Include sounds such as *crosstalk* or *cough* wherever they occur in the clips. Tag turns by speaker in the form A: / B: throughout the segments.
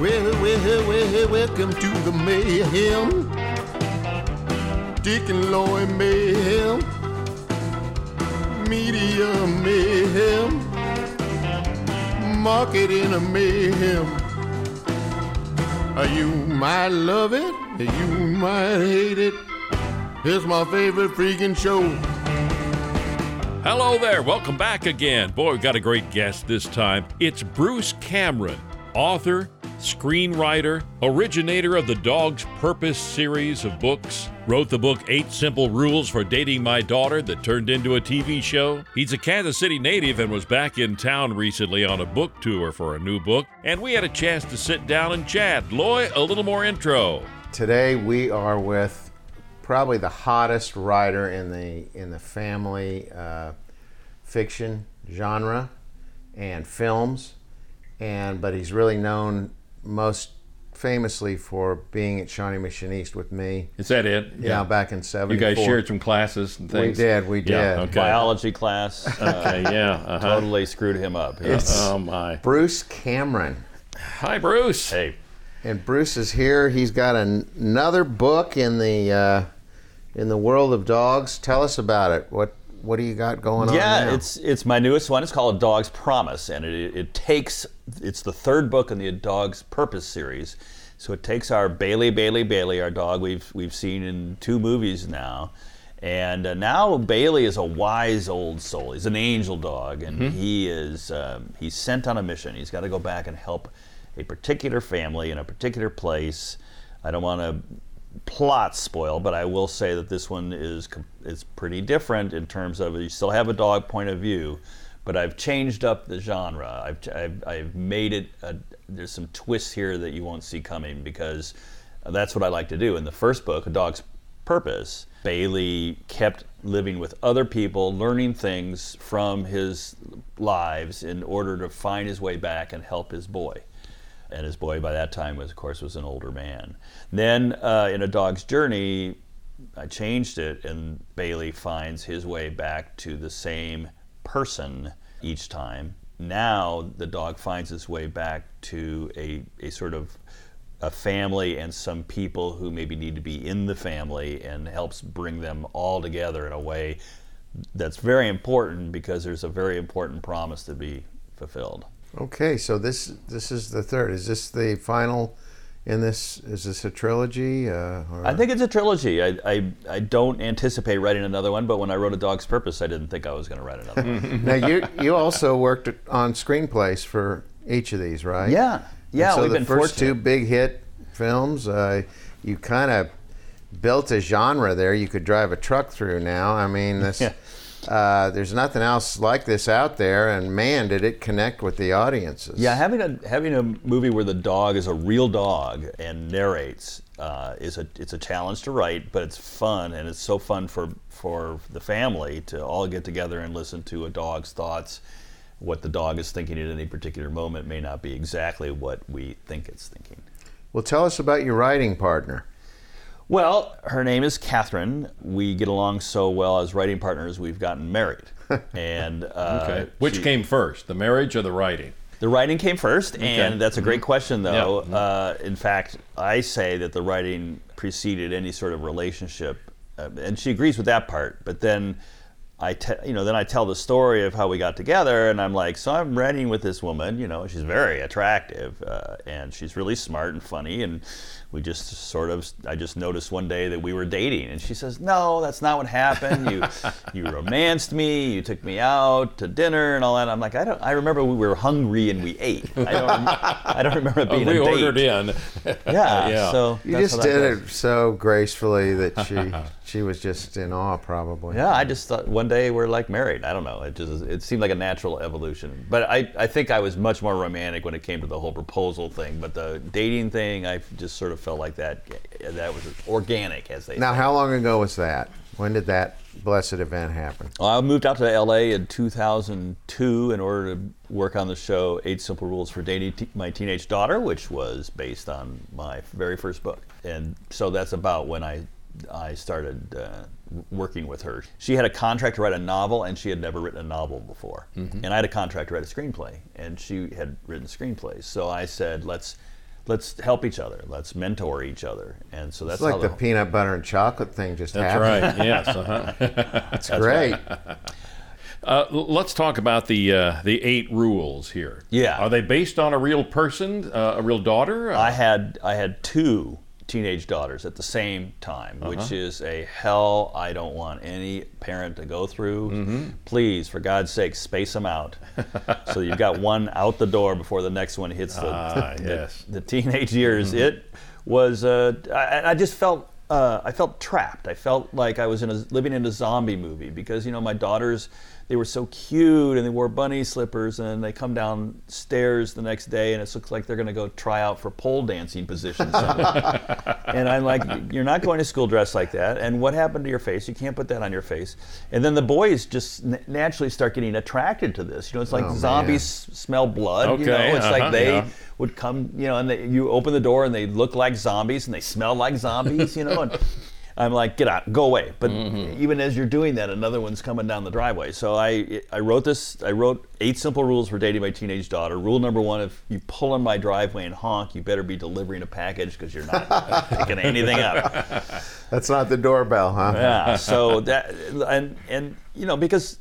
A: Well, well, well, welcome to the mayhem. Dick and Lloyd mayhem. Media mayhem. Marketing a mayhem. You might love it, you might hate it. It's my favorite freaking show.
B: Hello there. Welcome back again. Boy, we've got a great guest this time. It's Bruce Cameron, author, screenwriter, originator of the Dog's Purpose series of books. Wrote the book Eight Simple Rules for Dating My Daughter that turned into a TV show. He's a Kansas City native and was back in town recently on a book tour for a new book. And we had a chance to sit down and chat. Loy, a little more intro.
A: Today we are with probably the hottest writer in the in the family uh, fiction genre and films, and but he's really known most famously for being at Shawnee Mission East with me.
B: Is that it?
A: Yeah, back in
B: You
A: '74.
B: guys shared some classes and
A: We did, we did.
B: Yeah, okay.
C: biology class. Uh, *laughs*
B: Okay, yeah. Uh-huh.
C: totally screwed him up. Yeah.
B: Oh, my.
A: Bruce Cameron.
B: Hi, Bruce.
C: Hey,
A: And Bruce is here. He's got an, another book in the uh, in the world of dogs. Tell us about it. What what do you got going on?
C: yeah, it's it's my newest one. It's called A Dog's Promise, and it, it takes it's the third book in the A Dog's Purpose series. So it takes our Bailey, Bailey, Bailey, our dog we've we've seen in two movies now, and uh, now Bailey is a wise old soul. He's an angel dog, and he is um, he's sent on a mission. He's got to go back and help a particular family in a particular place. I don't want to plot spoil, but I will say that this one is is pretty different in terms of you still have a dog point of view, but I've changed up the genre. I've I've, I've made it. A, there's some twists here that you won't see coming because that's what I like to do. In the first book, A Dog's Purpose, Bailey kept living with other people, learning things from his lives in order to find his way back and help his boy and his boy by that time was of course was an older man. Then uh, in a dog's journey i changed it and bailey finds his way back to the same person each time. Now the dog finds his way back to a, a sort of a family and some people who maybe need to be in the family and helps bring them all together in a way that's very important because there's a very important promise to be fulfilled
A: okay. So this this is the third. Is this the final? In this is this a trilogy? Uh, or?
C: I think it's a trilogy. I, I, I don't anticipate writing another one, but when I wrote A Dog's Purpose, I didn't think I was going to write another one. *laughs*
A: now you you also worked on screenplays for each of these, right?
C: yeah,
A: And
C: yeah.
A: so
C: we've
A: the
C: been
A: first two big hit films, uh, you kind of built a genre there. You could drive a truck through now. I mean, this, *laughs*
C: Yeah.
A: Uh, there's nothing else like this out there, and man, did it connect with the audiences.
C: Yeah, having a having a movie where the dog is a real dog and narrates uh, is a it's a challenge to write, but it's fun and it's so fun for for the family to all get together and listen to a dog's thoughts. What the dog is thinking at any particular moment may not be exactly what we think it's thinking.
A: Well, tell us about your writing partner.
C: Well, her name is Cathryn. We get along so well as writing partners, we've gotten married. *laughs* and uh,
B: Okay. Which
C: she-
B: came first, the marriage or the writing?
C: the writing came first, and that's a great question, though.
B: Yeah.
C: Uh, in fact, I say that the writing preceded any sort of relationship, uh, and she agrees with that part. But then, I, te- you know, then I tell the story of how we got together, and I'm like, so I'm writing with this woman. You know, she's very attractive, uh, and she's really smart and funny, and we just sort of, I just noticed one day that we were dating, and she says, no, that's not what happened. You, *laughs* you romanced me, you took me out to dinner and all that. I'm like, I don't, I remember we were hungry and we ate. I don't, rem- I don't remember it *laughs*
B: Oh,
C: being
B: we
C: a date.
B: We ordered in.
C: Yeah, *laughs*
B: Yeah.
C: so
A: You just did it so gracefully that she she was just in awe, probably.
C: Yeah, I just thought one day we're like married. I don't know. It just it seemed like a natural evolution. But I, I think I was much more romantic when it came to the whole proposal thing. But the dating thing, I just sort of felt like that that was organic, as they say.
A: Now,
C: say.
A: how long ago was that? When did that blessed event happen?
C: I moved out to LA in 2002 in order to work on the show Eight Simple Rules for Dating Te- My Teenage Daughter, which was based on my very first book. And so that's about when I I started uh, working with her. She had a contract to write a novel, and she had never written a novel before.
A: Mm-hmm.
C: And I had a contract to write a screenplay, and she had written screenplays. So I said, let's let's help each other. Let's mentor each other. And so that's
A: It's like
C: how
A: the peanut butter and chocolate thing just
B: That's
A: happened.
B: right. *laughs* Yes. Uh-huh.
A: It's great.
B: Uh, let's talk about the uh, the eight rules here.
C: Yeah.
B: Are they based on a real person, uh, a real daughter?
C: I had I had two teenage daughters at the same time,
B: Uh-huh.
C: which is a hell I don't want any parent to go through.
B: Mm-hmm.
C: Please, for God's sake, space them out. *laughs* so you've got one out the door before the next one hits the
B: Ah,
C: the,
B: yes.
C: the teenage years. It was uh, I, I just felt. Uh, I felt trapped. I felt like I was in a, living in a zombie movie because you know my daughters, they were so cute and they wore bunny slippers and they come downstairs the next day and it looks like they're going to go try out for pole dancing positions. *laughs* and I'm like, you're not going to school dressed like that. And what happened to your face? You can't put that on your face. And then the boys just n- naturally start getting attracted to this. You know, it's like
A: Oh, man.
C: zombies smell blood.
B: okay, you
C: know, it's
B: uh-huh,
C: like they
B: yeah.
C: would come, you know, and they, you open the door and they look like zombies and they smell like zombies, you know. And I'm like, get out, go away. But
B: Mm-hmm.
C: even as you're doing that, another one's coming down the driveway. So I, I wrote this. I wrote eight simple rules for dating my teenage daughter. Rule number one: if you pull in my driveway and honk, you better be delivering a package because you're not *laughs* picking anything up.
A: That's not the doorbell, huh?
C: Yeah. So that and and you know because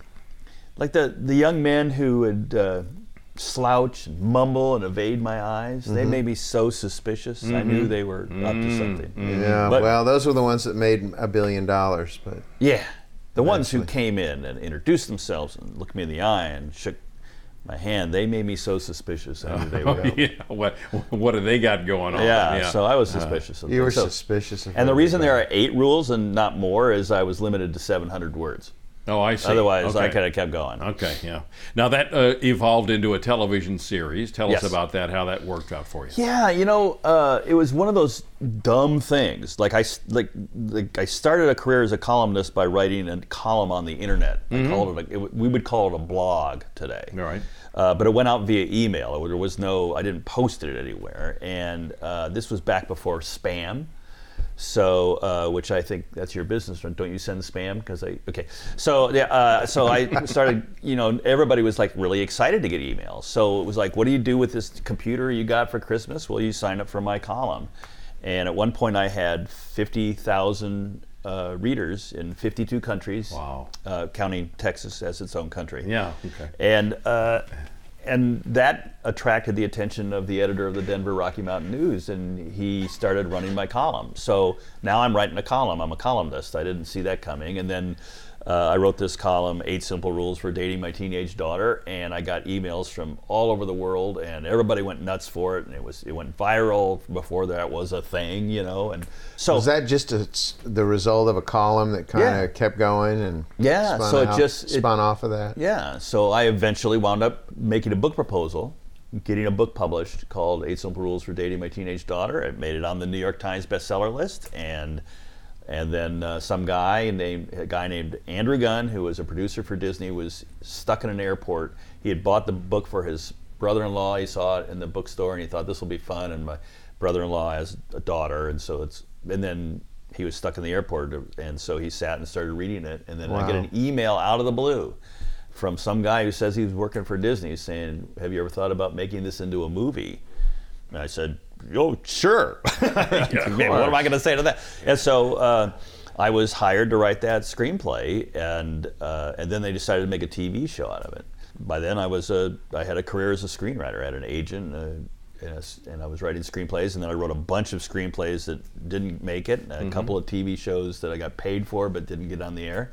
C: like the the young men who would uh, slouch and mumble and evade my eyes, they mm-hmm. made me so suspicious. I knew mm-hmm. they were up to mm-hmm. something.
A: Yeah.
C: But-
A: well, those were the ones that made a billion dollars, but
C: Yeah. The ones who came in and introduced themselves and looked me in the eye and shook my hand, they made me so suspicious. I knew they oh, were. up. *laughs*
B: yeah. What What do they got going on?
C: Yeah, so I was uh-huh. suspicious of
A: you were
C: So-
A: suspicious of
C: And the reason there are eight rules and not more is I was limited to 700 words.
B: Oh, I see.
C: Otherwise, I could have kept going.
B: Okay, yeah. Now that uh, evolved into a television series. Tell
C: Yes.
B: us about that. How that worked out for you.
C: Yeah, you know, uh, it was one of those dumb things. Like I, like, like I started a career as a columnist by writing a column on the internet. I called it, a, it. We would call it a blog today.
B: All right.
C: Uh, but it went out via email. There was no, I didn't post it anywhere. And uh, this was back before spam. So, uh, which I think that's your business, don't you send spam? Because I, okay. So, yeah, uh, so I started, you know, everybody was like really excited to get emails. So it was like, what do you do with this computer you got for Christmas? Well, you sign up for my column. And at one point I had 50,000 uh, readers in 52 countries.
B: Wow.
C: Uh, counting Texas as its own country
B: Yeah. Okay.
C: and uh, and that attracted the attention of the editor of the Denver Rocky Mountain News, and he started running my column. So now I'm writing a column. I'm a columnist. I didn't see that coming, and then. Uh, I wrote this column, Eight Simple Rules for Dating My Teenage Daughter, and I got emails from all over the world, and everybody went nuts for it, and it was it went viral before that was a thing, you know. And so
A: Was that just a, the result of a column that kind of
C: Yeah.
A: kept going and
C: Yeah,
A: spun
C: so it
A: out-
C: just- it-
A: spun off of that?
C: Yeah, so I eventually wound up making a book proposal, getting a book published called Eight Simple Rules for Dating My Teenage Daughter. It made it on the New York Times bestseller list, and and then uh, some guy named a guy named Andrew Gunn, who was a producer for Disney, was stuck in an airport. He had bought the book for his brother-in-law. He saw it in the bookstore, and he thought this will be fun. And my brother-in-law has a daughter, and so it's and then. He was stuck in the airport, and so he sat and started reading it. And then I get an email out of the blue from some guy who says he was working for Disney saying, Have you ever thought about making this into a movie? And I said, Oh, sure. *laughs* Man, what am I going to say to that? And so uh, I was hired to write that screenplay, and, uh, and then they decided to make a TV show out of it. By then, I, was a, I had a career as a screenwriter. I had an agent. Uh, and, a and I was writing screenplays, and then I wrote a bunch of screenplays that didn't make it, a couple of TV shows that I got paid for but didn't get on the air,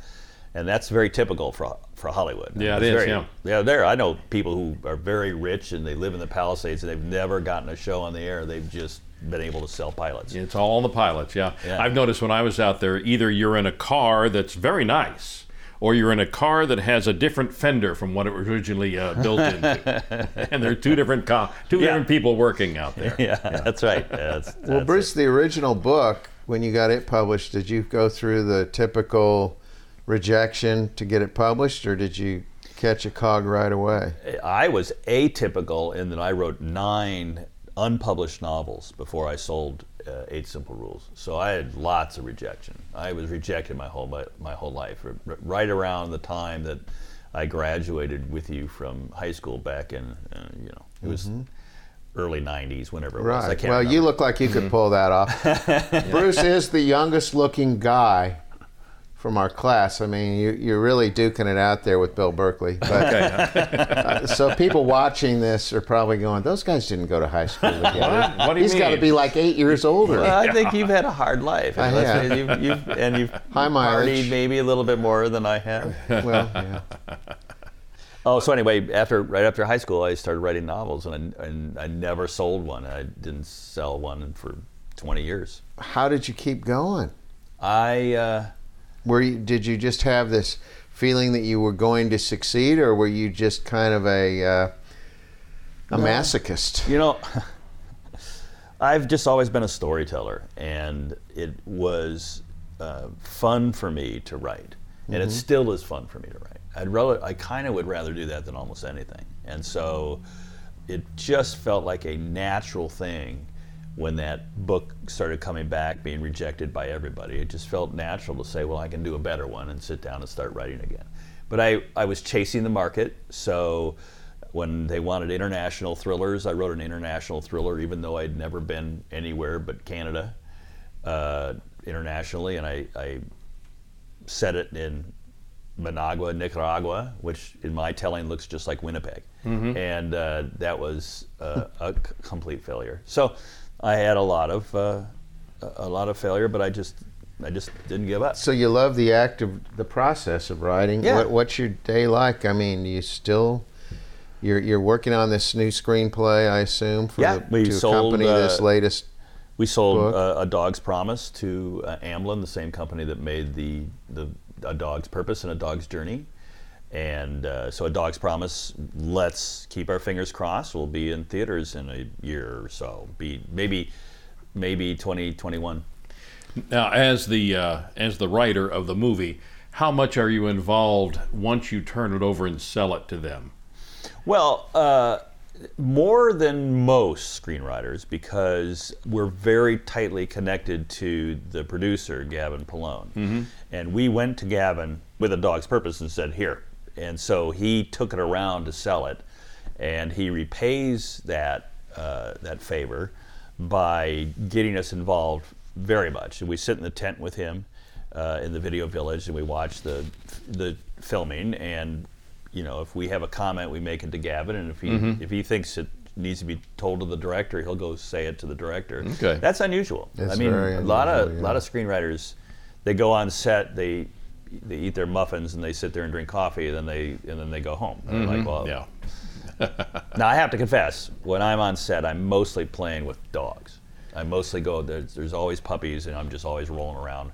C: and that's very typical for for Hollywood.
B: Yeah, it
C: It's very-
B: yeah.
C: yeah, there. I know people who are very rich and they live in the Palisades and they've never gotten a show on the air. They've just been able to sell pilots.
B: It's all on the pilots, yeah.
C: Yeah.
B: I've noticed when I was out there, either you're in a car that's very nice, or you're in a car that has a different fender from what it was originally uh, built into, *laughs* and there are two different co- two
C: Yeah.
B: different people working out there. *laughs*
C: Yeah, that's right. That's,
A: Well,
C: that's
A: Bruce, the original book, when you got it published, did you go through the typical rejection to get it published, or did you catch a cog right away?
C: I was atypical in that I wrote nine unpublished novels before I sold uh, Eight Simple Rules. So I had lots of rejection. I was rejected my whole my, my whole life. R- Right around the time that I graduated with you from high school back in, uh, you know, it was early '90s, whenever it was. I
A: Mm-hmm. Right.
C: can't
A: Well, you look like you could pull that off. *laughs* Bruce is the youngest looking guy from our class. I mean, you, you're really duking it out there with Bill Berkeley. *laughs* But, uh, so people watching this are probably going, those guys didn't go to high school *laughs* together.
B: What do you
A: He's got to be like eight years older.
C: Well, I think you've had a hard life.
A: I have.
C: You've, you've, and you've *laughs*
A: High
C: partied maybe a little bit more than I have.
A: well, yeah.
C: Oh, so anyway, after right after high school, I started writing novels, and I, and I never sold one. I didn't sell one for 20 years.
A: How did you keep going?
C: I uh,
A: Were you, did you just have this feeling that you were going to succeed, or were you just kind of a uh, a masochist?
C: You know, *laughs* I've just always been a storyteller, and it was uh, fun for me to write, and it still is fun for me to write. I'd rather, I kind of would rather do that than almost anything, and so it just felt like a natural thing when that book started coming back, being rejected by everybody. It just felt natural to say, well, I can do a better one, and sit down and start writing again. But I, I was chasing the market, so when they wanted international thrillers, I wrote an international thriller, even though I'd never been anywhere but Canada uh, internationally, and I, I set it in Managua, Nicaragua, which in my telling looks just like Winnipeg, and uh, that was uh, a c- complete failure. So I had a lot of uh, a- lot of failure, but I just I just didn't give up.
A: So you love the act of the process of writing.
C: Yeah.
A: What, what's your day like? I mean, you still you're you're working on this new screenplay, I assume, for
C: Yeah,
A: the,
C: we
A: to
C: sold,
A: accompany this
C: uh,
A: latest.
C: We sold uh, A Dog's Promise to uh, Amblin, the same company that made the, the A Dog's Purpose and A Dog's Journey. And uh, so A Dog's Promise, let's keep our fingers crossed, We'll be in theaters in a year or so. Be maybe maybe 2021.
B: Now, as the uh, as the writer of the movie, how much are you involved once you turn it over and sell it to them?
C: Well, uh, more than most screenwriters because we're very tightly connected to the producer, Gavin Polone. And we went to Gavin with a dog's purpose and said, here. And so he took it around to sell it. And he repays that, uh, that favor by getting us involved very much. And we sit in the tent with him uh, in the video village and we watch the, the filming and you know, if we have a comment, we make it to Gavin, and if he if he thinks it needs to be told to the director, he'll go say it to the director.
B: Okay.
C: that's unusual.
A: That's
C: I mean, a lot of
A: unusual,
C: lot of screenwriters, they go on set, they they eat their muffins and they sit there and drink coffee, and then they and then they go home. And they're like, well,
B: Yeah. *laughs*
C: now I have to confess, when I'm on set, I'm mostly playing with dogs. I mostly go there's, there's always puppies, and I'm just always rolling around,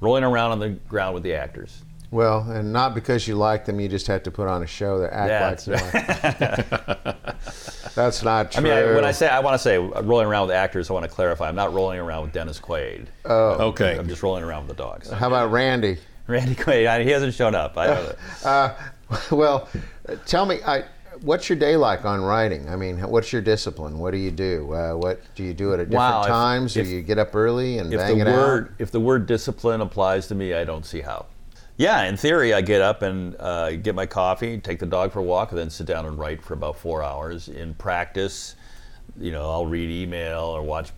C: rolling around on the ground with the actors.
A: Well, and not because you like them, you just have to put on a show that act
C: That's
A: like one. *laughs* That's not true.
C: I mean, I, when I say I want to say uh, rolling around with actors, I want to clarify. I'm not rolling around with Dennis Quaid.
B: Oh, Okay.
C: I'm just rolling around with the dogs.
A: How about Randy? *laughs*
C: Randy Quaid, I, he hasn't shown up. I know that. *laughs*
A: Uh, well, tell me, I, what's your day like on writing? I mean, what's your discipline? What do you do? Uh, what do you do at different
C: Wow, if-
A: times?
C: if-
A: do you get up early and
C: If
A: bang
C: the
A: it
C: word
A: out?
C: if the word discipline applies to me, I don't see how. Yeah, in theory, I get up and uh, get my coffee, take the dog for a walk, and then sit down and write for about four hours. In practice, you know, I'll read email or watch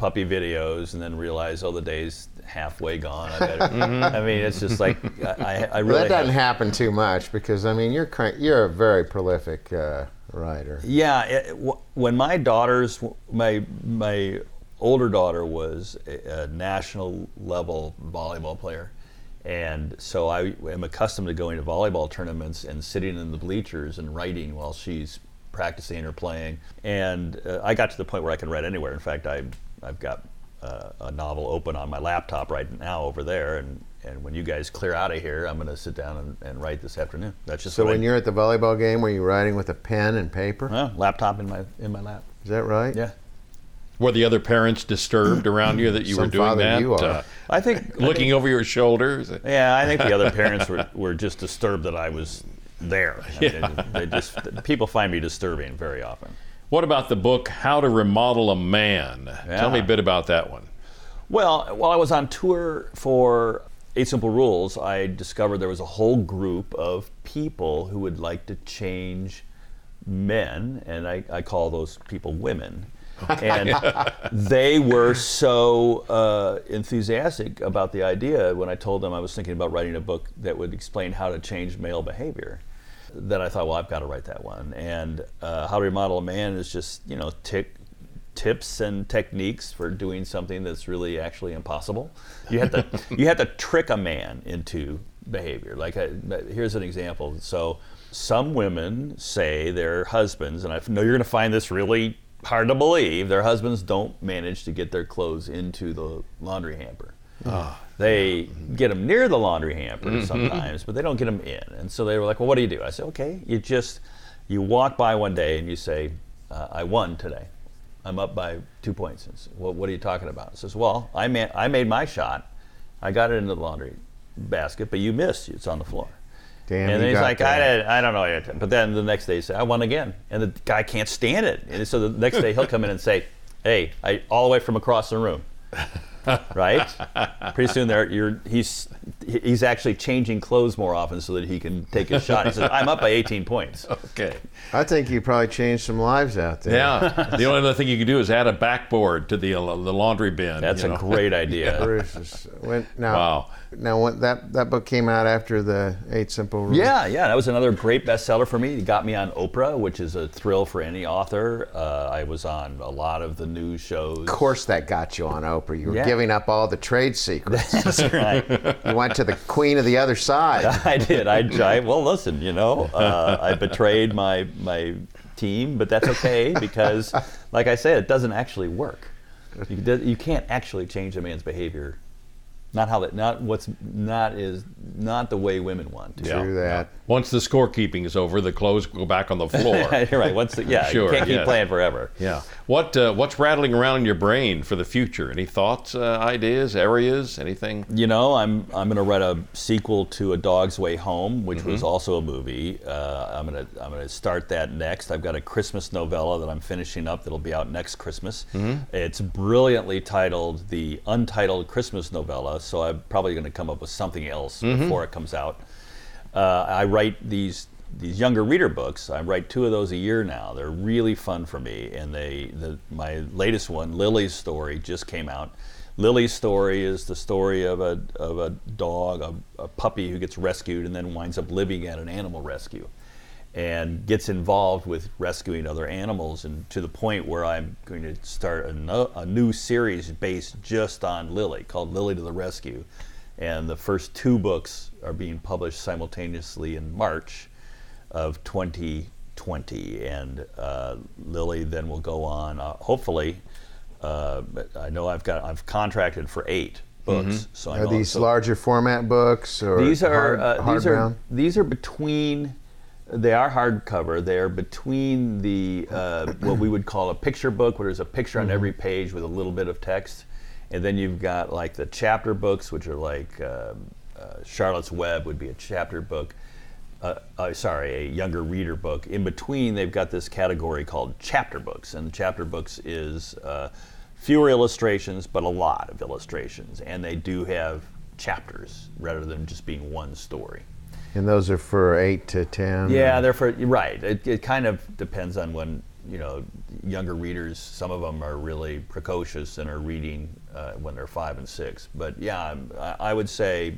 C: puppy videos, and then realize, oh, the day's halfway gone. I better. *laughs* I mean, it's just like I, I
A: Well,
C: really
A: that doesn't
C: have-
A: happen too much because I mean, you're cra- you're a very prolific uh, writer.
C: Yeah, it, w- when my daughters, my my older daughter was a, a national level volleyball player, and so I am accustomed to going to volleyball tournaments and sitting in the bleachers and writing while she's practicing or playing. And uh, I got to the point where I can write anywhere. In fact, I I've got uh, a novel open on my laptop right now over there, and. And when you guys clear out of here, I'm going to sit down and, and write this afternoon. That's just
A: So when
C: I,
A: you're at the volleyball game, were you writing with a pen and paper?
C: Well, laptop in my in my lap.
A: Is that right?
C: Yeah.
B: Were the other parents disturbed around you that you
A: Some
B: were doing
A: father
B: that?
A: you are.
B: Uh,
C: I think I
B: looking
C: think-
B: over your shoulders?
C: Yeah, I think the other parents were, were just disturbed that I was there. I *laughs* mean, they just, people find me disturbing very often.
B: What about the book How to Remodel a Man? Tell me a bit about that one.
C: Well, while I was on tour for Eight Simple Rules, I discovered there was a whole group of people who would like to change men, and I, I call those people women. *laughs* And they were so uh, enthusiastic about the idea when I told them I was thinking about writing a book that would explain how to change male behavior that I thought, well, I've got to write that one. And uh, How to Remodel a Man is just, you know, tick, tips and techniques for doing something that's really actually impossible. You have to *laughs* you have to trick a man into behavior. Like I, here's an example. So some women say their husbands, and I know you're going to find this really hard to believe, their husbands don't manage to get their clothes into the laundry hamper. They get them near the laundry hamper sometimes, but they don't get them in. And so they were like, "Well, what do you do?" I said, "Okay, you just you walk by one day and you say, uh, I won today. I'm up by two points." And so, well, what are you talking about? I says, "Well, I ma- I made my shot. I got it into the laundry basket, but you missed. It's on the floor."
A: Damn,
C: and
A: you
C: then he's like, I,
A: that.
C: didn't- I don't know. But then the next day he said, I won again. And the guy can't stand it. And so the next day he'll come in and say, Hey, I, all the way from across the room. *laughs* right? Pretty soon there, you're, he's, he's actually changing clothes more often so that he can take his shot. He says, I'm up by 18 points. *laughs*
B: Okay.
A: I think you probably changed some lives out there.
B: Yeah. the only other thing you could do is add a backboard to the uh, the laundry bin.
C: That's
B: you
C: a
B: know.
C: great idea. *laughs*
A: Bruce when, now,
B: Wow.
A: now when that that book came out after the Eight Simple Rules.
C: Yeah, yeah, that was another great bestseller for me. It got me on Oprah, which is a thrill for any author. Uh, I was on a lot of the news shows.
A: Of course, that got you on Oprah. You were
C: Yeah.
A: Giving up all the trade secrets. *laughs*
C: That's right.
A: you went to the queen of the other side. *laughs*
C: I did. I, I well, listen. You know, uh, I betrayed my my team, but that's okay because, like I said, it doesn't actually work. You, you can't actually change a man's behavior. Not how that. Not what's not is not the way women want to.
B: Yeah.
A: True that.
B: Once the scorekeeping is over, the clothes go back on the *laughs* floor.
C: You're right. What's the, yeah?
B: Sure,
C: you can't keep
B: yes.
C: playing forever.
B: yeah. What uh, what's rattling around in your brain for the future? Any thoughts, uh, ideas, areas, anything?
C: You know, I'm I'm going to write a sequel to A Dog's Way Home, which was also a movie. Uh, I'm going to I'm going to start that next. I've got a Christmas novella that I'm finishing up that'll be out next Christmas. It's brilliantly titled the Untitled Christmas Novella, so I'm probably going to come up with something else before it comes out. Uh, I write these these younger reader books. I write two of those a year now. They're really fun for me, and they the my latest one, Lily's story, just came out. Lily's story is the story of a of a dog, a, a puppy who gets rescued and then winds up living at an animal rescue, and gets involved with rescuing other animals, and to the point where I'm going to start a, no, a new series based just on Lily, called Lily to the Rescue, and the first two books are being published simultaneously in March of 2020, and uh, Lily then will go on. Uh, hopefully, uh, I know I've got I've contracted for eight books. So I
A: Are
C: know
A: these
C: so
A: larger format books or
C: these are
A: hard,
C: uh, these are these are between. They are hardcover. They are between the uh, what we would call a picture book, where there's a picture on every page with a little bit of text, and then you've got like the chapter books, which are like um, uh, Charlotte's Web would be a chapter book. Uh, uh, sorry, a younger reader book. In between, they've got this category called chapter books, and chapter books is uh, fewer illustrations, but a lot of illustrations, and they do have chapters rather than just being one story.
A: And those are for eight to ten.
C: Yeah, they're for right. It, it kind of depends on when you know younger readers. Some of them are really precocious and are reading uh, when they're five and six. But yeah, I, I would say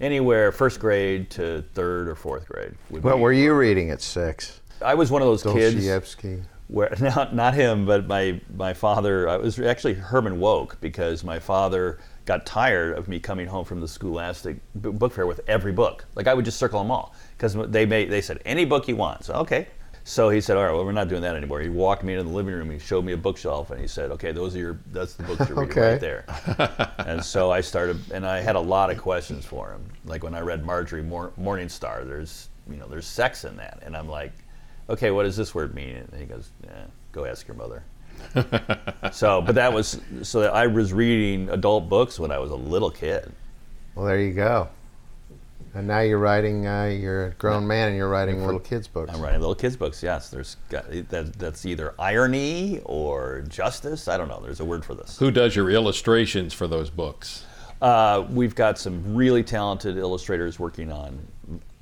C: anywhere first grade to third or fourth grade. Would
A: What were you reading at six?
C: I was one of those kids
A: Dostoevsky.
C: where *laughs* not not him, but my my father. I was actually Herman Wouk because my father got tired of me coming home from the scholastic book fair with every book. Like I would just circle them all because they made they said any book you want. So okay. So he said, "All right, well, we're not doing that anymore." He walked me into the living room. He showed me a bookshelf, and he said, "Okay, those are your. That's the books you're reading *laughs*
A: Okay.
C: right there." and so I started, and I had a lot of questions for him. Like when I read Marjorie Mor- Morningstar, there's you know there's sex in that, and I'm like, okay, what does this word mean? And he goes, yeah, go ask your mother. So, but that was so that I was reading adult books when I was a little kid.
A: Well, there you go. And now you're writing. Uh, you're a grown man, and you're writing little kids books.
C: I'm writing little kids books. Yes, there's that, that's either irony or justice. I don't know. There's a word for this.
B: Who does your illustrations for those books?
C: Uh, we've got some really talented illustrators working on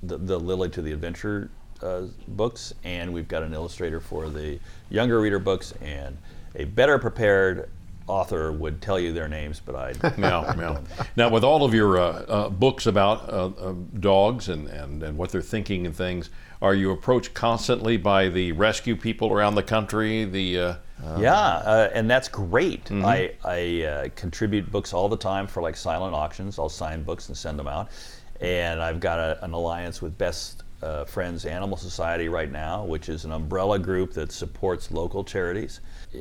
C: the, the Lily to the Adventure uh, books, and we've got an illustrator for the younger reader books, and a better prepared author would tell you their names, but I. *laughs*
B: Now, now, now, with all of your uh, uh, books about uh, uh, dogs and, and, and what they're thinking and things, are you approached constantly by the rescue people around the country? The uh,
C: yeah, uh, and that's great. I, I uh, contribute books all the time for like silent auctions. I'll sign books and send them out. And I've got a, an alliance with Best uh, Friends Animal Society right now, which is an umbrella group that supports local charities.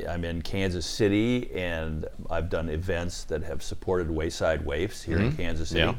C: I'm in Kansas City, and I've done events that have supported Wayside Waifs here in Kansas City.
B: Yeah,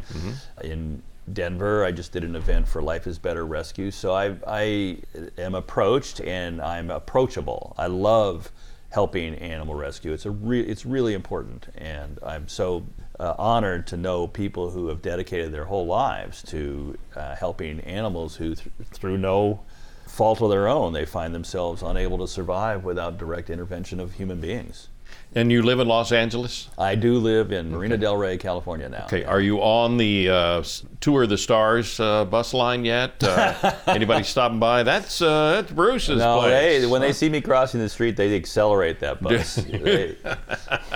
C: In Denver, I just did an event for Life is Better Rescue. So I, I am approached and I'm approachable. I love helping animal rescue. It's a re- it's really important, and I'm so uh, honored to know people who have dedicated their whole lives to uh, helping animals who, th- through no fault of their own, they find themselves unable to survive without direct intervention of human beings.
B: And you live in Los Angeles.
C: I do live in Marina Del Rey, California now.
B: Okay, are you on the uh, Tour of the Stars uh, bus line yet? Uh, *laughs* anybody stopping by? That's uh, that's Bruce's
C: No,
B: place.
C: they, when they see me crossing the street, they accelerate that *laughs* bus. They-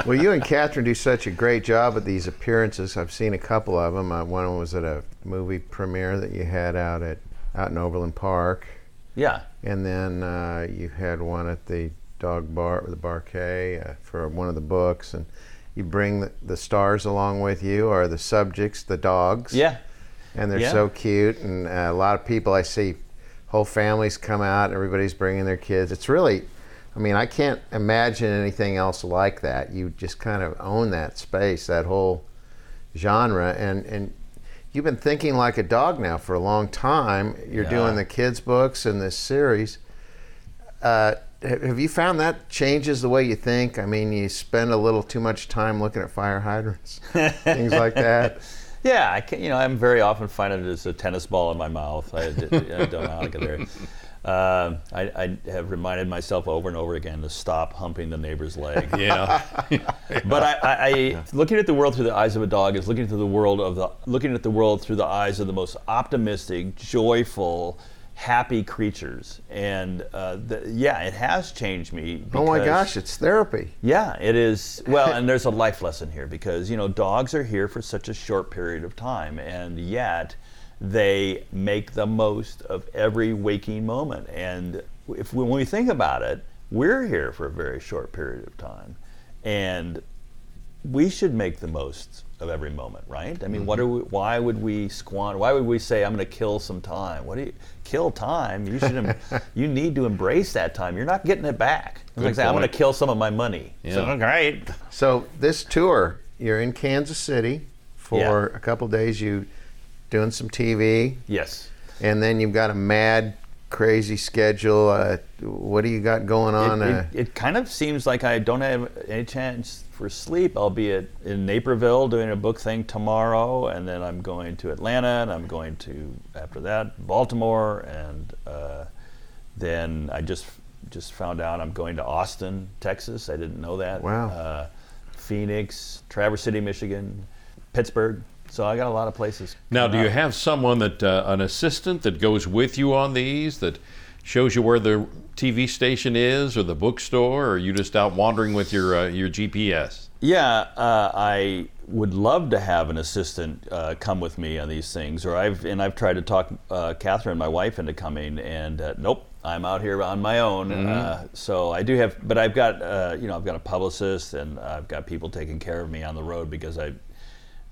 A: Well, you and Cathryn do such a great job at these appearances. I've seen a couple of them. Uh, one was at a movie premiere that you had out at out in Overland Park,
C: yeah,
A: and then uh, you had one at the dog bar, the Barquet, uh, for one of the books. And you bring the, the stars along with you, or the subjects, the dogs.
C: yeah,
A: and they're
C: Yeah.
A: so cute. And uh, a lot of people I see, whole families come out. Everybody's bringing their kids. It's really, I mean, I can't imagine anything else like that. You just kind of own that space, that whole genre, and and you've been thinking like a dog now for a long time. You're
C: Yeah.
A: doing the kids' books and this series. Uh, have you found that changes the way you think? I mean, you spend a little too much time looking at fire hydrants, *laughs* things like that.
C: yeah. I can, you know, I'm very often finding it as a tennis ball in my mouth. I, I don't know how to get there. Uh, I, I have reminded myself over and over again to stop humping the neighbor's leg. *laughs*
B: yeah. *laughs*
C: but I, I, I looking at the world through the eyes of a dog is looking through the world of the looking at the world through the eyes of the most optimistic, joyful, happy creatures. And uh, the, yeah, it has changed me.
A: Oh my gosh, it's therapy.
C: Yeah, it is. Well, and there's a *laughs* life lesson here because you know dogs are here for such a short period of time, and yet they make the most of every waking moment. And if when we think about it, we're here for a very short period of time, and we should make the most of every moment, right? I mean, what mm-hmm. are we, why would we squander? Why would we say I'm going to kill some time? What do you kill time? You should. em- *laughs* you need to embrace that time. You're not getting it back. It's like saying I'm going to kill some of my money. So,
B: Yeah.
C: great.
A: So this tour, you're in Kansas City for
C: Yeah.
A: a couple days. You doing some TV,
C: Yes.
A: and then you've got a mad, crazy schedule. Uh, what do you got going on?
C: It,
A: uh,
C: it, it kind of seems like I don't have any chance for sleep. I'll be at, in Naperville doing a book thing tomorrow, and then I'm going to Atlanta, and I'm going to after that Baltimore, and uh, then I just just found out I'm going to Austin, Texas. I didn't know that.
A: Wow.
C: Uh, Phoenix, Traverse City, Michigan, Pittsburgh. So I got a lot of places.
B: Now, do
C: coming
B: you have someone that uh, an assistant that goes with you on these that shows you where the TV station is or the bookstore, or are you just out wandering with your uh, your GPS?
C: Yeah, uh, I would love to have an assistant uh, come with me on these things, or I've and I've tried to talk uh, Cathryn, my wife, into coming, and uh, nope, I'm out here on my own. Uh, so I do have, but I've got uh, you know I've got a publicist, and I've got people taking care of me on the road because I.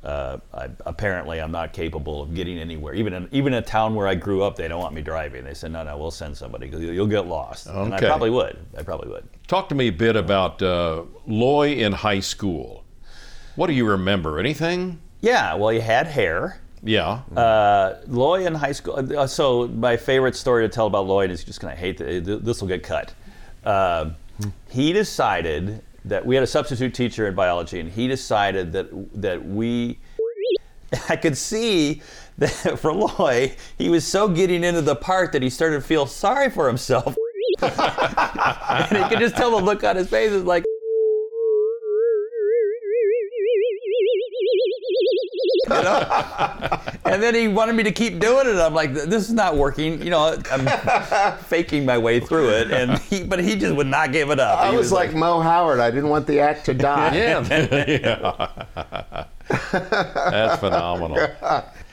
C: Uh, I, apparently, I'm not capable of getting anywhere. Even in even in a town where I grew up, they don't want me driving. They said, "No, no, we'll send somebody because you'll, you'll get lost." And I probably would. I probably would.
B: Talk to me a bit about uh, Loy in high school. What do you remember? Anything?
C: Yeah. Well, you had hair.
B: Yeah.
C: Uh, Lloyd in high school. uh, So my favorite story to tell about Lloyd is just going to hate that this will get cut. Uh, he decided that we had a substitute teacher in biology, and he decided that that we *laughs* I could see that *laughs* for Loy, he was so getting into the part that he started to feel sorry for himself. *laughs* and you could just tell the look on his face is like, you know? And then he wanted me to keep doing it. I'm like, this is not working. You know, I'm *laughs* faking my way through it, and *laughs* he, but he just would not give it up.
A: I
C: He
A: was like Moe Howard. I didn't want the act to die.
B: yeah. *laughs* That's phenomenal.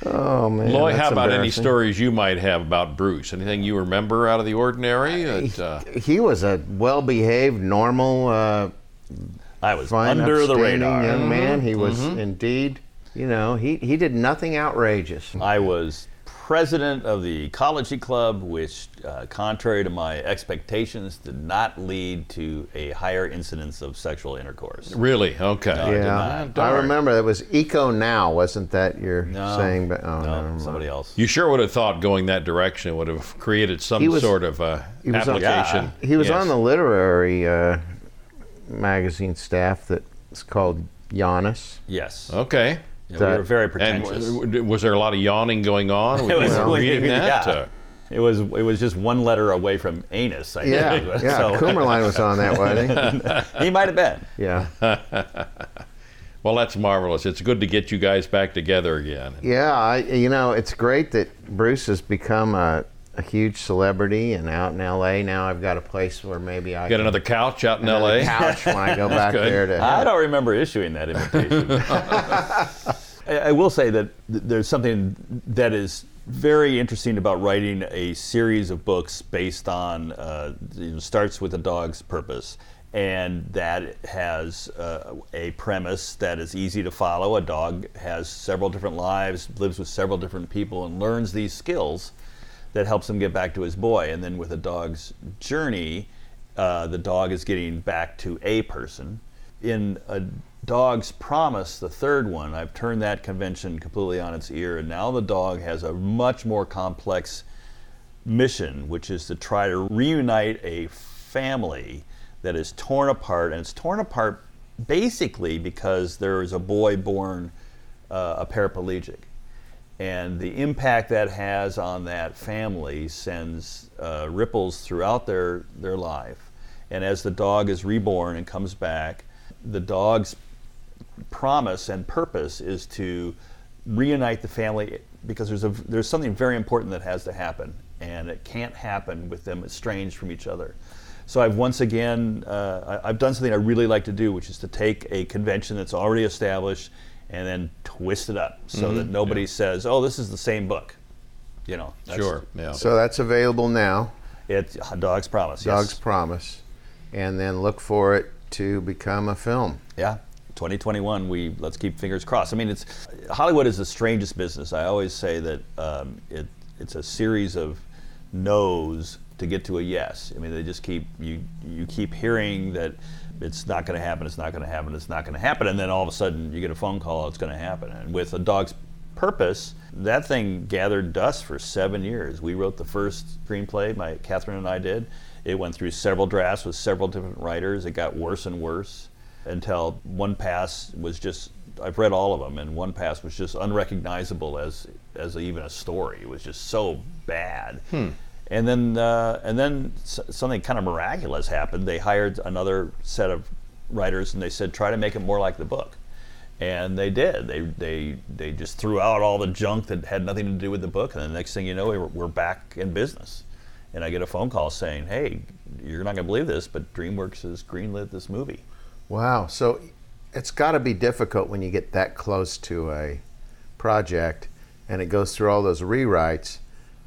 A: Oh man.
B: Loy,
A: that's
B: how about any stories you might have about Bruce? Anything you remember out of the ordinary? That, uh,
A: He was a well-behaved, normal, uh,
C: I was
A: fine,
C: under the radar.
A: young man. He was
B: Mm-hmm.
A: indeed. You know, he he did nothing outrageous.
C: I was president of the Ecology Club, which, uh, contrary to my expectations, did not lead to a higher incidence of sexual intercourse.
B: really? Okay.
C: No, I did
A: Yeah,
C: not.
A: I remember it was Eco Now, wasn't that you're
C: No,
A: saying? But oh,
C: no, somebody else.
B: You sure would have thought going that direction would have created some
A: was-
B: sort of uh,
A: he was on-
B: application.
A: He was
B: Yes.
A: on the literary uh, magazine staff that's called Janus.
C: Yes.
B: Okay.
C: Yeah, we were very
B: And
C: pretentious.
B: w- was there a lot of yawning going on?
C: It was
B: Were you reading that?
C: yeah.
B: Uh,
C: It was it was just one letter away from anus. I
A: Yeah,
C: think. *laughs*
A: yeah.
C: So-
A: Coomerline was on that, wasn't he? *laughs*
C: he might have been.
A: Yeah, *laughs*
B: well, that's marvelous. It's good to get you guys back together again.
A: yeah. I, you know, it's great that Bruce has become a, a huge celebrity and out in L.A. Now I've got a place where maybe I
B: Got
A: can
B: another couch out in L.A.
A: couch when I go back
B: good.
A: there to.
C: I don't remember issuing that invitation. I, will say that there's something that is very interesting about writing a series of books based on uh, starts with a dog's purpose. And that has uh, a premise that is easy to follow. A dog has several different lives lives with several different people and learns these skills that helps him get back to his boy. And then with a dog's journey uh, the dog is getting back to a person. In a dog's promise the third one. I've turned that convention completely on its ear and now the dog has a much more complex mission which is to try to reunite a family that is torn apart. And it's torn apart basically because there is a boy born uh, a paraplegic. And the impact that has on that family sends uh, ripples throughout their, their life. And as the dog is reborn and comes back, the dog's promise and purpose is to reunite the family because there's, a, there's something very important that has to happen, and it can't happen with them estranged from each other. So I've once again, uh, I- I've done something I really like to do, which is to take a convention that's already established and then twist it up so that nobody says, "Oh, this is the same book." You know, that's-
B: Sure. Yeah.
A: So that's available now.
C: It's Dog's Promise.
A: Dog's
C: yes.
A: Promise, and then look for it to become a film.
C: Yeah. 2021, we let's keep fingers crossed. I mean, it's Hollywood is the strangest business. I always say that um, it it's a series of no's to get to a yes. I mean, they just keep you you keep hearing that it's not going to happen, it's not going to happen, it's not going to happen, and then all of a sudden you get a phone call, it's going to happen. And with a dog's purpose, that thing gathered dust for seven years. We wrote the first screenplay, my Cathryn and I did. It went through several drafts with several different writers. It got worse and worse until one pass was just I've read all of them and one pass was just unrecognizable as as even a story. It was just so bad. And then uh, and then s- something kind of miraculous happened. They hired another set of writers and they said try to make it more like the book. And they did. They they they just threw out all the junk that had nothing to do with the book. And the next thing you know, we're, we're back in business. And I get a phone call saying, "Hey, you're not going to believe this, but DreamWorks has greenlit this movie."
A: Wow. So it's got to be difficult when you get that close to a project and it goes through all those rewrites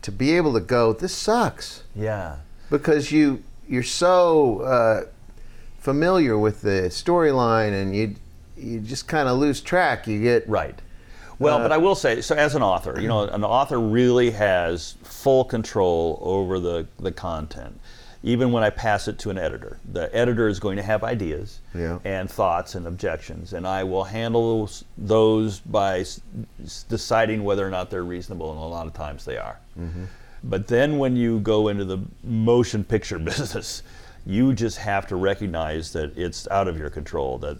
A: to be able to go, this sucks.
C: Yeah.
A: Because you, you're so uh, familiar with the storyline and you, you just kind of lose track. You get
C: Right. Well, but I will say, so as an author, you know, an author really has full control over the, the content. Even when I pass it to an editor, the editor is going to have ideas
A: Yeah.
C: and thoughts and objections, and I will handle those, by s- deciding whether or not they're reasonable, and a lot of times they are. But then when you go into the motion picture *laughs* business, you just have to recognize that it's out of your control. That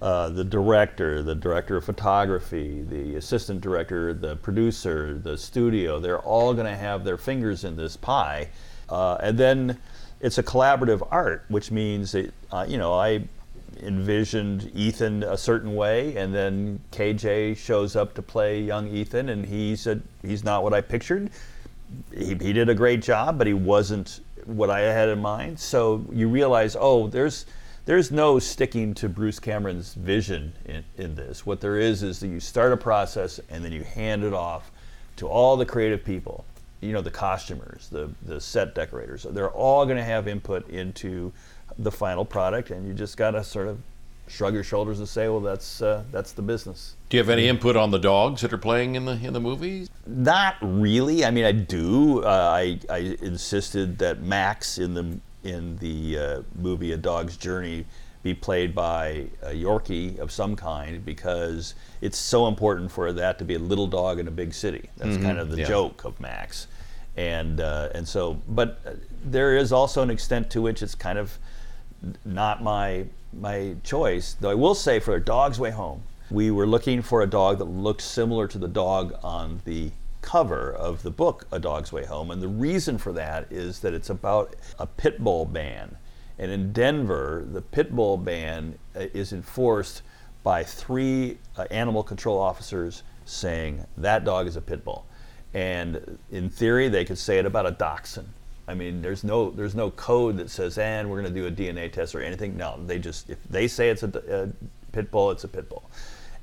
C: uh, the director, the director of photography, the assistant director, the producer, the studio, they're all going to have their fingers in this pie. Uh, and then it's a collaborative art, which means that, uh, you know, I envisioned Ethan a certain way, and then KJ shows up to play young Ethan, and he said he's not what I pictured. He, he did a great job, but he wasn't what I had in mind. So you realize, oh, there's there's no sticking to Bruce Cameron's vision in, in this. What there is is that you start a process and then you hand it off to all the creative people. You know, the costumers, the, the set decorators. They're all going to have input into the final product, and you just got to sort of shrug your shoulders and say, well, that's, uh, that's the business.
B: Do you have any input on the dogs that are playing in the in the movies?
C: Not really. I mean, I do. Uh, I, I insisted that Max in the in the uh, movie A Dog's Journey be played by a Yorkie of some kind because it's so important for that to be a little dog in a big city. That's mm-hmm. kind of the yeah. joke of Max. And, uh, and so, but there is also an extent to which it's kind of not my, my choice. Though I will say for A Dog's Way Home, we were looking for a dog that looked similar to the dog on the cover of the book A Dog's Way Home. And the reason for that is that it's about a pit bull ban. And in Denver, the pit bull ban uh, is enforced by three uh, animal control officers saying that dog is a pit bull. And in theory, they could say it about a dachshund. I mean, there's no there's no code that says, and we're going to do a DNA test or anything. No, they just if they say it's a, a pit bull, it's a pit bull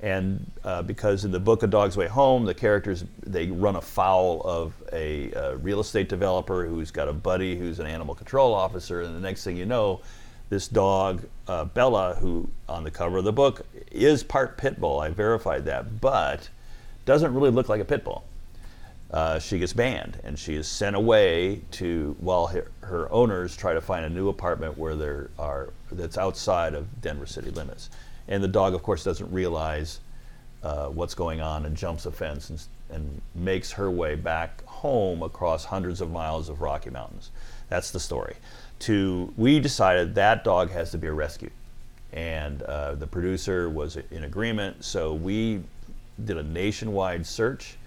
C: and uh, because in the book A Dog's Way Home, the characters they run afoul of a, a, real estate developer who's got a buddy who's an animal control officer, and the next thing you know, this dog uh, Bella, who on the cover of the book is part pit bull, I verified that, but doesn't really look like a pit bull. Uh, she gets banned and she is sent away to while her, her owners try to find a new apartment where there are that's outside of Denver city limits and the dog, of course, doesn't realize uh, what's going on and jumps a fence and, and makes her way back home across hundreds of miles of Rocky Mountains. That's the story. To we decided that dog has to be rescued, and uh, the producer was in agreement. So we did a nationwide search.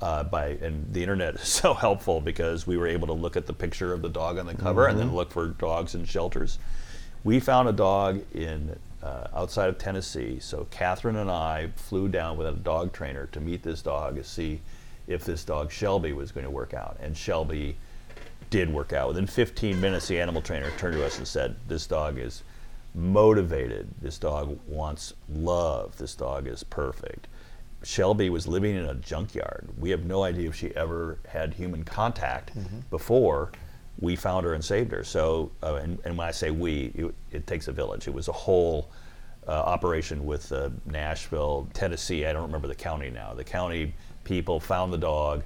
C: Uh, by and the internet is *laughs* so helpful because we were able to look at the picture of the dog on the cover mm-hmm. and then mm-hmm. look for dogs in shelters. We found a dog in uh, outside of Tennessee. So Cathryn and I flew down with a dog trainer to meet this dog to see if this dog Shelby was going to work out. And Shelby did work out. Within 15 minutes, the animal trainer turned to us and said, "This dog is motivated. This dog wants love. This dog is perfect." Shelby was living in a junkyard. We have no idea if she ever had human contact mm-hmm. before we found her and saved her. So, uh, and, and, when I say we, it, it, takes a village. It was a whole uh, operation with uh, Nashville, Tennessee. I don't remember the county now. The county people found the dog,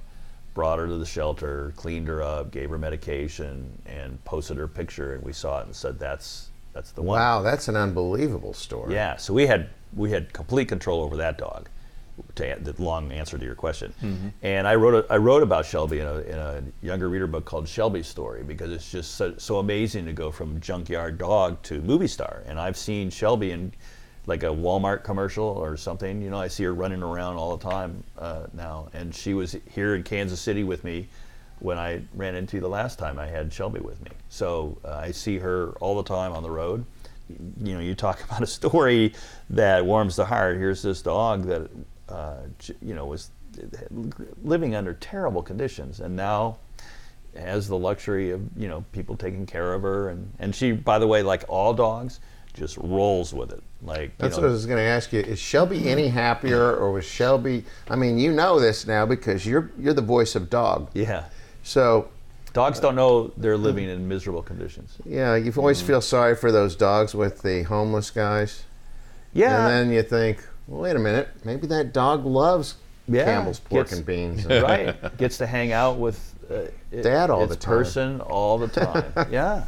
C: brought her to the shelter, cleaned her up, gave her medication, and posted her picture. And we saw it and said, "That's that's the one."
A: Wow, that's an unbelievable story.
C: Yeah. So we had we had complete control over that dog to the long answer to your question. Mm-hmm. And I wrote a, I wrote about Shelby in a, in a younger reader book called Shelby's Story because it's just so, so, amazing to go from junkyard dog to movie star. And I've seen Shelby in like a Walmart commercial or something. You know, I see her running around all the time uh, now. And she was here in Kansas City with me when I ran into the last time I had Shelby with me. So uh, I see her all the time on the road you know, you talk *laughs* about a story that warms the heart. Here's this dog that uh, you know, was living under terrible conditions, and now has the luxury of you know people taking care of her, and and she, by the way, like all dogs, just rolls with it. Like
A: that's
C: know,
A: what I was going to ask you. Is Shelby any happier, or was Shelby? I mean, you know this now because you're you're the voice of dog.
C: Yeah.
A: So
C: Dogs don't know they're living in miserable conditions.
A: Yeah, you always mm. feel sorry for those dogs with the homeless guys.
C: Yeah.
A: And then you think, wait a minute, maybe that dog loves yeah, Campbell's pork gets, and beans. *laughs*
C: right, *laughs* gets to hang out with uh,
A: dad all the time.
C: person all the time. *laughs* yeah.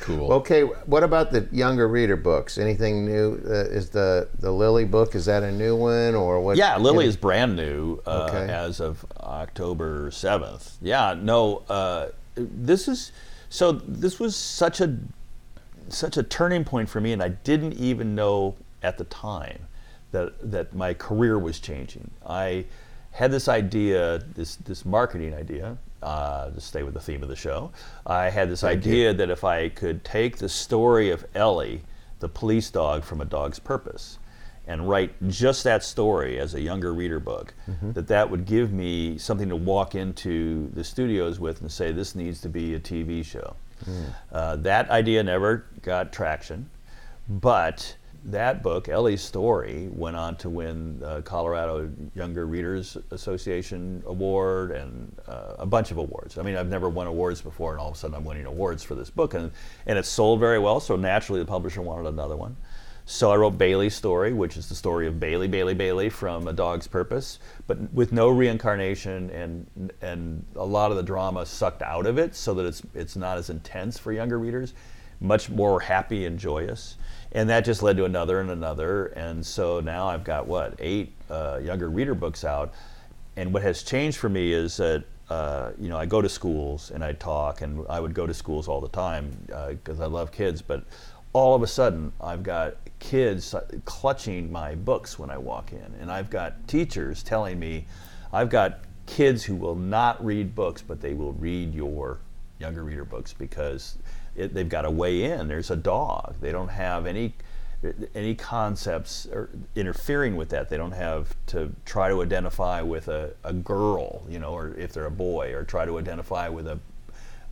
B: Cool.
A: Okay, what about the younger reader books? Anything new? Uh, is the the Lily book is that a new one or what?
C: Yeah, Lily is brand new uh, okay. as of October seventh. Yeah, no, uh, this is so. This was such a such a turning point for me, and I didn't even know at the time that that my career was changing. I had this idea, this this marketing idea, uh, to stay with the theme of the show. I had this
A: Thank
C: idea
A: you.
C: that if I could take the story of Ellie, the police dog from A Dog's Purpose, and write just that story as a younger reader book, that that would give me something to walk into the studios with and say, this needs to be a TV show. Uh, that idea never got traction, but that book, Ellie's story, went on to win the Colorado Younger Readers Association award and uh, a bunch of awards. I mean, I've never won awards before, and all of a sudden I'm winning awards for this book, and and it sold very well. So naturally, the publisher wanted another one. So I wrote Bailey's story, which is the story of Bailey, Bailey, Bailey from A Dog's Purpose, but with no reincarnation and and a lot of the drama sucked out of it, so that it's it's not as intense for younger readers, much more happy and joyous. And that just led to another and another, and so now I've got what eight uh, younger reader books out. And what has changed for me is that uh, you know I go to schools and I talk, and I would go to schools all the time because I love kids, but all of a sudden I've got kids clutching my books when I walk in, and I've got teachers telling me, I've got kids who will not read books, but they will read your younger reader books because it, they've got a way in. There's a dog. They don't have any any concepts interfering with that. They don't have to try to identify with a, a girl, you know, or if they're a boy, or try to identify with a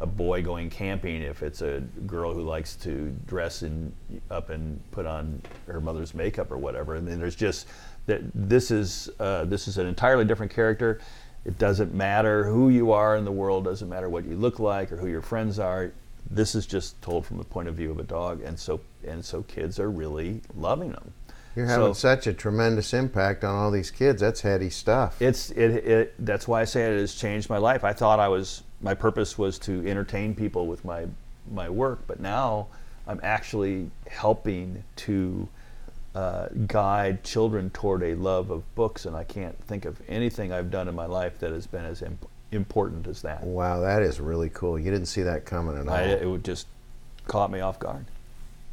C: a boy going camping if it's a girl who likes to dress in up and put on her mother's makeup or whatever. And then there's just that this is uh, this is an entirely different character. It doesn't matter who you are in the world. Doesn't matter what you look like or who your friends are. This is just told from the point of view of a dog, and so and so kids are really loving them.
A: You're having
C: So-
A: such a tremendous impact on all these kids. That's heady stuff.
C: It's it, it that's why I say it has changed my life. I thought I was my purpose was to entertain people with my my work, but now I'm actually helping to uh, guide children toward a love of books, and I can't think of anything I've done in my life that has been as imp- important as that.
A: wow, that is really cool. You didn't see that coming at all.
C: I, it would just caught me off guard.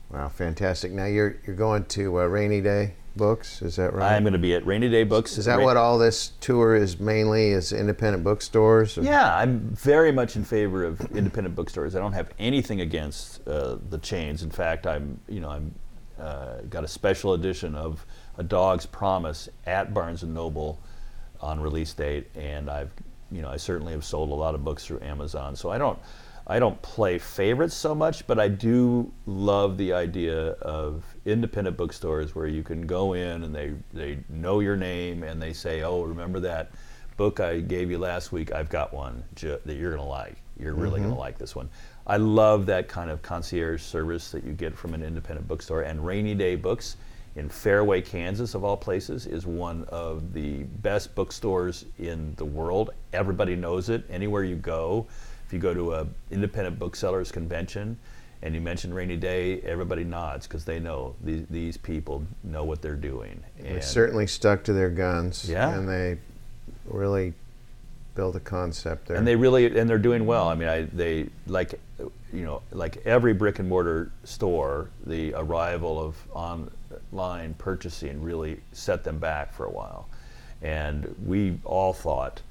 A: wow, fantastic. Now you're you're going to uh, Rainy Day Books, is that right?
C: I'm going to be at Rainy Day Books.
A: is that
C: Ra-
A: what all this tour is mainly? Is independent bookstores? or-
C: Yeah, I'm very much in favor of independent bookstores. I don't have anything against uh, the chains. In fact, I'm you know I'm uh, got a special edition of A Dog's Promise at Barnes and Noble on release date, and I've you know I certainly have sold a lot of books through Amazon. So I don't I don't play favorites so much, but I do love the idea of independent bookstores where you can go in and they they know your name and they say, oh, remember that book I gave you last week, I've got one ju- that you're going to like. You're really going to mm-hmm. like this one. I love that kind of concierge service that you get from an independent bookstore. And Rainy Day Books in Fairway, Kansas, of all places, is one of the best bookstores in the world. Everybody knows it. Anywhere you go, if you go to a independent booksellers convention and you mention Rainy Day, everybody nods because they know these, these people know what they're doing.
A: They certainly stuck to their guns.
C: Yeah.
A: And they really built a concept there.
C: and they really and they're doing well. I mean, I they like you know like every brick and mortar store, the arrival of online purchasing really set them back for a while, and we all thought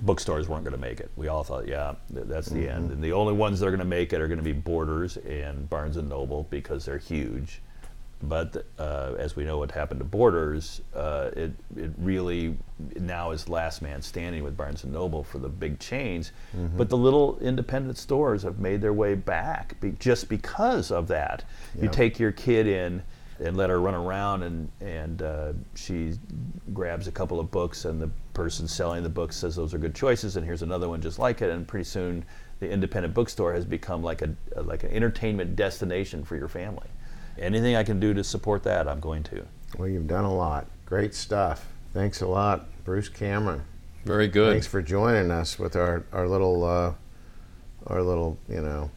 C: bookstores weren't going to make it. We all thought, yeah, th- that's the end. And the only ones that are going to make it are going to be Borders and Barnes and Noble because they're huge. But uh, as we know, what happened to Borders, uh, it it really now is last man standing with Barnes and Noble for the big chains. But the little independent stores have made their way back be, just because of that. You take your kid in and let her run around and and uh, she grabs a couple of books and the person selling the books says those are good choices and here's another one just like it and pretty soon the independent bookstore has become like a like an entertainment destination for your family anything i can do to support that i'm going to
A: well, you've done a lot. Great stuff. Thanks a lot, Bruce Cameron.
B: Very good.
A: Thanks for joining us with our, our little, uh, our little, you know,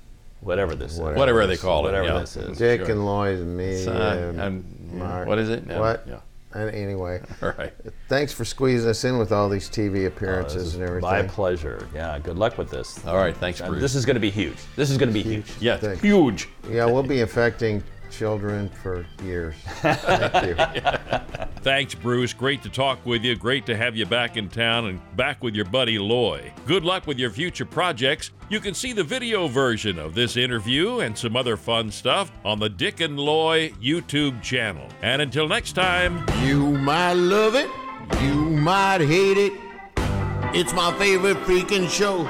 C: whatever this
A: Whatever.
C: is
B: Whatever they call
C: Whatever
B: it. yeah.
C: this is.
A: Dick
B: Sure.
A: and Lois and me.
B: Uh,
A: and
B: and-
A: Mark.
B: what is it? Yeah,
A: What?
B: yeah.
A: And anyway, *laughs*
B: All right.
A: thanks for squeezing us in with all these TV
C: Oh,
A: appearances
C: is
A: and everything.
C: my pleasure yeah good luck with this
B: All right. Thanks,
C: Uh,
B: Bruce.
C: this is going to be huge this is going to be huge
B: yeah, huge.
A: Yeah, we'll be affecting children for years. *laughs* Thank you.
B: Thanks, Bruce. Great to talk with you. Great to have you back in town and back with your buddy Loy. Good luck with your future projects. You can see the video version of this interview and some other fun stuff on the Dick and Loy YouTube channel. And until next time,
A: You might love it, you might hate it. It's my favorite freaking show.